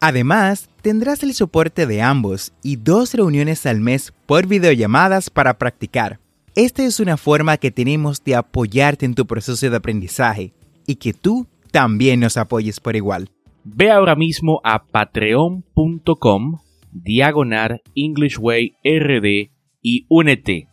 Además, tendrás el soporte de ambos y dos reuniones al mes por videollamadas para practicar. Esta es una forma que tenemos de apoyarte en tu proceso de aprendizaje y que tú también nos apoyes por igual. Ve ahora mismo a patreon.com diagonal English Way RD y únete.